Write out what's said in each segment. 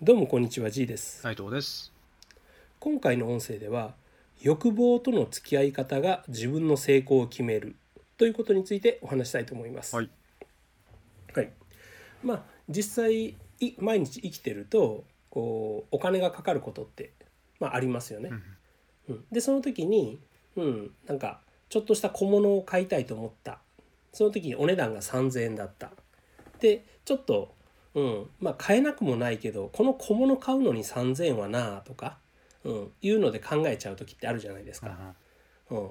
どうもこんにちは G です。斉藤です。今回の音声では欲望との付き合い方が自分の成功を決めるということについてお話したいと思います。はい。はい。まあ実際い毎日生きてるとこうお金がかかることって、まあ、ありますよね、うん、でその時にうんなんかちょっとした小物を買いたいと思った。その時にお値段が3,000円だった。でちょっとうん。まあ買えなくもないけどこの小物買うのに3,000円はなあとか、うん、いうので考えちゃう時ってあるじゃないですか。うん、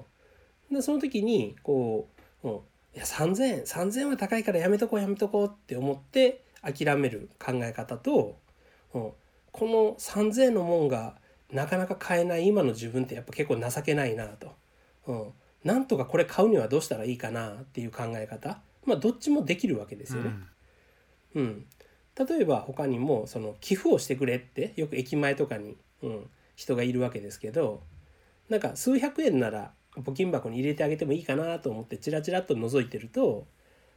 でその時にこう、うん、いや3,000円3,000円は高いからやめとこうやめとこうって思って諦める考え方と、うん、この3,000円のもんがなかなか買えない今の自分ってやっぱ結構情けないなと、うん、なんとかこれ買うにはどうしたらいいかなっていう考え方。まあどっちもできるわけですよね。うん、例えば他にもその寄付をしてくれってよく駅前とかに、うん、人がいるわけですけどなんか数百円なら募金箱に入れてあげてもいいかなと思ってチラチラっと覗いてると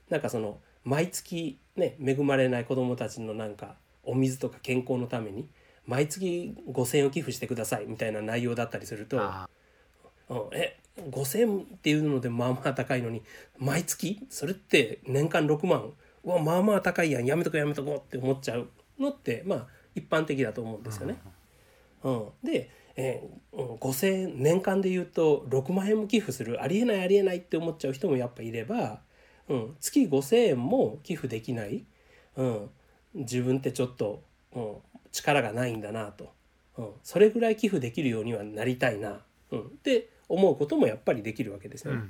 なんかその毎月ね恵まれない子どもたちのなんかお水とか健康のために毎月5,000円を寄付してくださいみたいな内容だったりするとあうん、え5,000円っていうのでまあまあ高いのに毎月？それって年間6万？うわまあまあ高いやんやめとこうやめとこうって思っちゃうのってまあ一般的だと思うんですよね。うん、で、えーうん、5,000円年間で言うと6万円も寄付するありえないありえないって思っちゃう人もやっぱいれば、うん、月5,000円も寄付できない、うん、自分ってちょっと、うん、力がないんだなと、うん、それぐらい寄付できるようにはなりたいな、うん、って思うこともやっぱりできるわけですよね。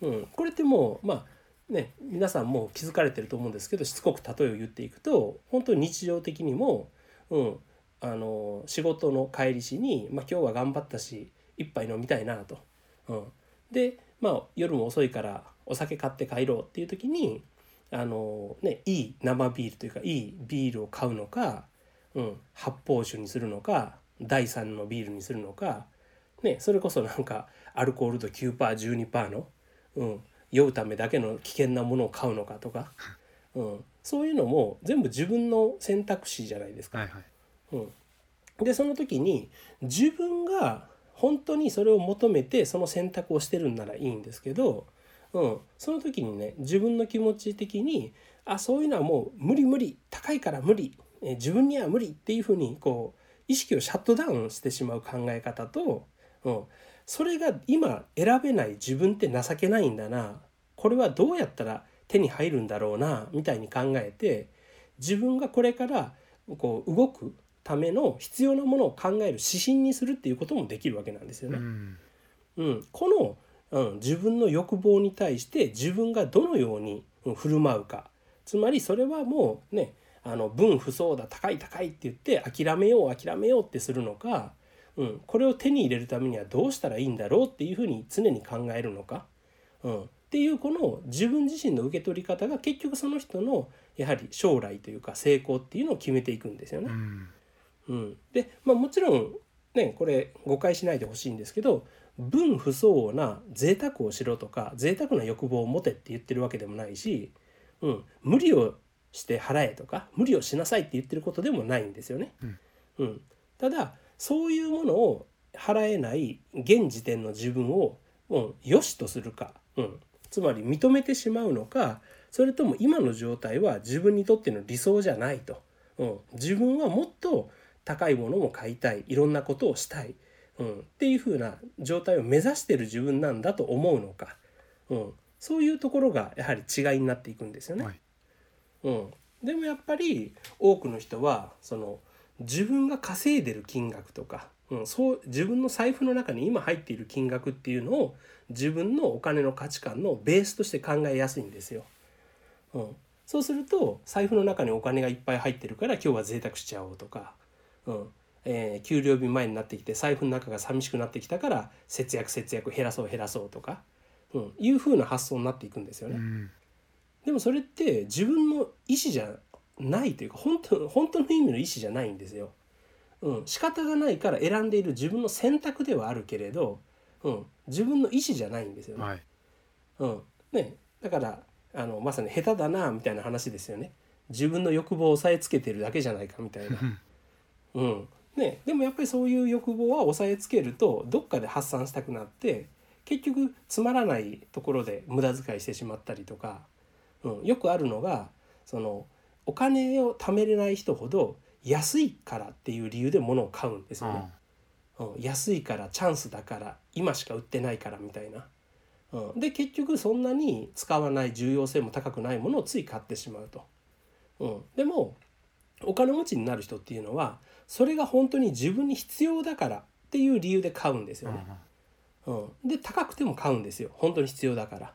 うん。うん、これってもうまあね皆さんも気づかれてると思うんですけどしつこく例えを言っていくと本当に日常的にも、うん、あの仕事の帰りしに、まあ、今日は頑張ったし一杯飲みたいなと。うん、で、まあ、夜も遅いからお酒買って帰ろうっていう時にあの、ね、いい生ビールというかいいビールを買うのか、うん、発泡酒にするのか第3のビールにするのか、ね、それこそなんかアルコール度 9%12% のうん、酔うためだけの危険なものを買うのかとか、うん、そういうのも全部自分の選択肢じゃないですか。はいはい。うん、でその時に自分が本当にそれを求めてその選択をしてるんならいいんですけど、うん、その時にね自分の気持ち的にあそういうのはもう無理無理高いから無理え自分には無理っていうふうにこう意識をシャットダウンしてしまう考え方と、うん、それが今選べない自分って情けないんだなこれはどうやったら手に入るんだろうなみたいに考えて自分がこれからこう動くための必要なものを考える指針にするっていうこともできるわけなんですよね。うん。うん、この、うん、自分の欲望に対して自分がどのようにうん振る舞うかつまりそれはもうねあの分不相だ高い高いって言って諦めよう諦めようってするのか、うん、これを手に入れるためにはどうしたらいいんだろうっていうふうに常に考えるのか、うん、っていうこの自分自身の受け取り方が結局その人のやはり将来というか成功っていうのを決めていくんですよね。うん。うん、で、まあ、もちろんねこれ誤解しないでほしいんですけど分不相応な贅沢をしろとか贅沢な欲望を持てって言ってるわけでもないし、うん、無理をして払えとか無理をしなさいって言ってることでもないんですよね。うんうん、ただそういうものを払えない現時点の自分を、うん、良しとするか、うん、つまり認めてしまうのかそれとも今の状態は自分にとっての理想じゃないと、うん、自分はもっと高いものも買いたい。いろんなことをしたい、うん、っていう風な状態を目指してる自分なんだと思うのか、うん、そういうところがやはり違いになっていくんですよね。はい。うん、でもやっぱり多くの人はその自分が稼いでる金額とか、うん、そう自分の財布の中に今入っている金額っていうのを自分のお金の価値観のベースとして考えやすいんですよ。うん、そうすると財布の中にお金がいっぱい入ってるから今日は贅沢しちゃおうとか、うんえー給料日前になってきて財布の中が寂しくなってきたから節約節約減らそう減らそうとか、うん、いう風な発想になっていくんですよね。うん。でもそれって自分の意思じゃないというか本当本当の意味の意思じゃないんですよ。うん、仕方がないから選んでいる自分の選択ではあるけれど、うん、自分の意思じゃないんですよね。はい。うん。ね、だからあのまさに下手だなみたいな話ですよね。自分の欲望を抑えつけてるだけじゃないかみたいな。うん。ね、でもやっぱりそういう欲望は抑えつけるとどっかで発散したくなって結局つまらないところで無駄遣いしてしまったりとか、うん、よくあるのがそのお金を貯めれない人ほど安いからっていう理由で物を買うんですよね。うん、安いからチャンスだから今しか売ってないからみたいな。うん、で結局そんなに使わない重要性も高くないものをつい買ってしまうと。うん、でもお金持ちになる人っていうのはそれが本当に自分に必要だからっていう理由で買うんですよね。うん、で高くても買うんですよ本当に必要だから。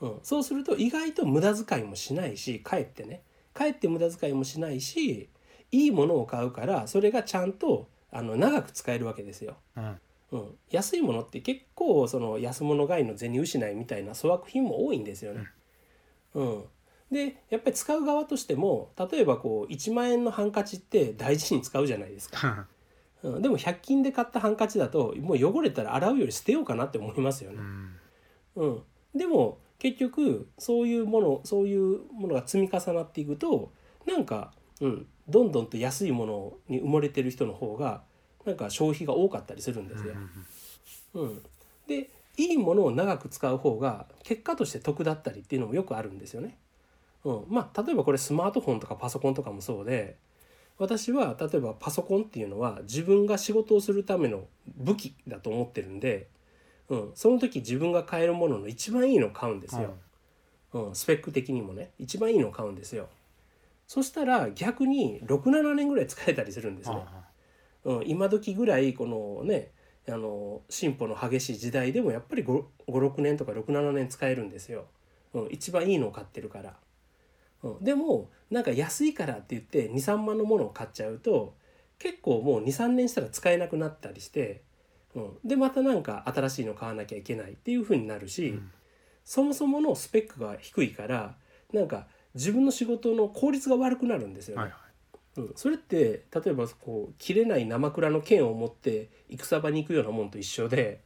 うん、そうすると意外と無駄遣いもしないしかえってねかえって無駄遣いもしないしいいものを買うからそれがちゃんとあの長く使えるわけですよ。うん。うん、安いものって結構その安物買いの銭失いみたいな粗悪品も多いんですよね。うん、でやっぱり使う側としても例えばこう1万円のハンカチって大事に使うじゃないですか。うん、でも100均で買ったハンカチだともう汚れたら洗うより捨てようかなって思いますよね。うん、でも結局そういうものそういうものが積み重なっていくとなんか、うん、どんどんと安いものに埋もれてる人の方がなんか消費が多かったりするんですよ。うん、でいいものを長く使う方が結果として得だったりっていうのもよくあるんですよね。うん、まあ例えばこれスマートフォンとかパソコンとかもそうで私は例えばパソコンっていうのは自分が仕事をするための武器だと思ってるんで、うん、その時自分が買えるものの一番いいのを買うんですよ。うん、スペック的にもね一番いいのを買うんですよ。そしたら逆に67年ぐらい使えたりするんですね。うん、今時ぐらいこのねあの進歩の激しい時代でもやっぱり56年とか67年使えるんですよ、うん、一番いいのを買ってるから、うん、でもなんか安いからって言って23万のものを買っちゃうと結構もう23年したら使えなくなったりして、うん、でまたなんか新しいの買わなきゃいけないっていう風になるし、うん。そもそものスペックが低いからなんか自分の仕事の効率が悪くなるんですよね。はいはいうん、それって例えばこう切れない生蔵の剣を持って戦場に行くようなもんと一緒で、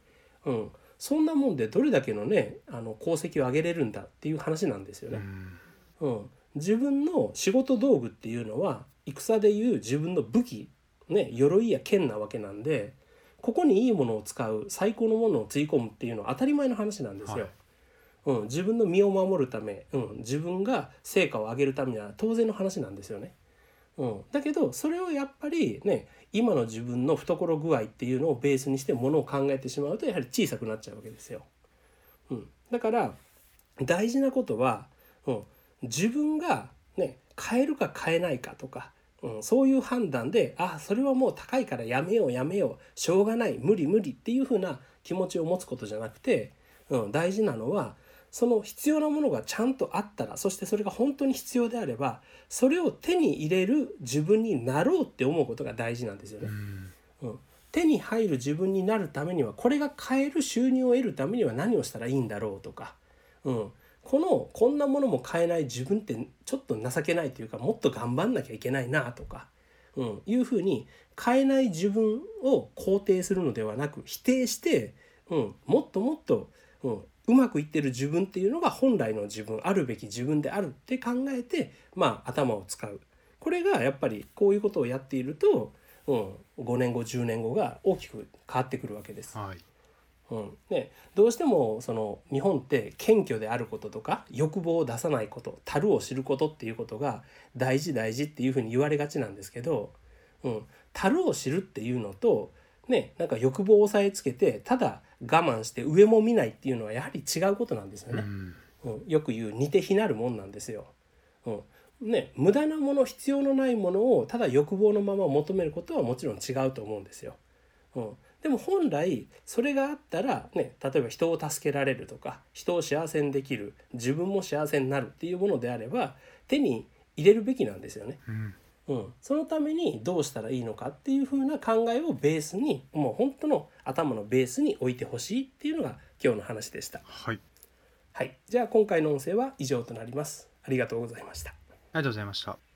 うん、そんなもんでどれだけのねあの功績を上げれるんだっていう話なんですよね。うん、自分の仕事道具っていうのは戦でいう自分の武器、ね、鎧や剣なわけなんでここにいいものを使う最高のものをつぎ込むっていうのは当たり前の話なんですよ。はいうん、自分の身を守るため、うん、自分が成果を上げるためには当然の話なんですよね。うん、だけどそれをやっぱりね今の自分の懐具合っていうのをベースにしてものを考えてしまうとやはり小さくなっちゃうわけですよ。うん、だから大事なことは、うん、自分がね買えるか買えないかとか、うん、そういう判断であそれはもう高いからやめようやめようしょうがない無理無理っていうふうな気持ちを持つことじゃなくて、うん、大事なのはその必要なものがちゃんとあったらそしてそれが本当に必要であればそれを手に入れる自分になろうって思うことが大事なんですよね。うん、手に入る自分になるためにはこれが買える収入を得るためには何をしたらいいんだろうとか、うん、このこんなものも買えない自分ってちょっと情けないというかもっと頑張んなきゃいけないなとか、うん、いうふうに買えない自分を肯定するのではなく否定して、うん、もっともっと、うん、うまくいってる自分っていうのが本来の自分あるべき自分であるって考えてまあ頭を使う。これがやっぱりこういうことをやっていると、うん、5年後10年後が大きく変わってくるわけです。はい。うん。ね、どうしてもその日本って謙虚であることとか欲望を出さないこと樽を知ることっていうことが大事大事っていうふうに言われがちなんですけど、うん、樽を知るっていうのと、ね、なんか欲望を抑えつけてただ我慢して上も見ないっていうのはやはり違うことなんですよね。うんうん、よく言う似て非なるもんなんですよ。うんね、無駄なもの必要のないものをただ欲望のまま求めることはもちろん違うと思うんですよ。うん、でも本来それがあったら、ね、例えば人を助けられるとか人を幸せにできる自分も幸せになるっていうものであれば手に入れるべきなんですよね。うんうん、そのためにどうしたらいいのかっていう風な考えをベースにもう本当の頭のベースに置いてほしいっていうのが今日の話でした。はいはい、じゃあ今回の音声は以上となります。ありがとうございました。ありがとうございました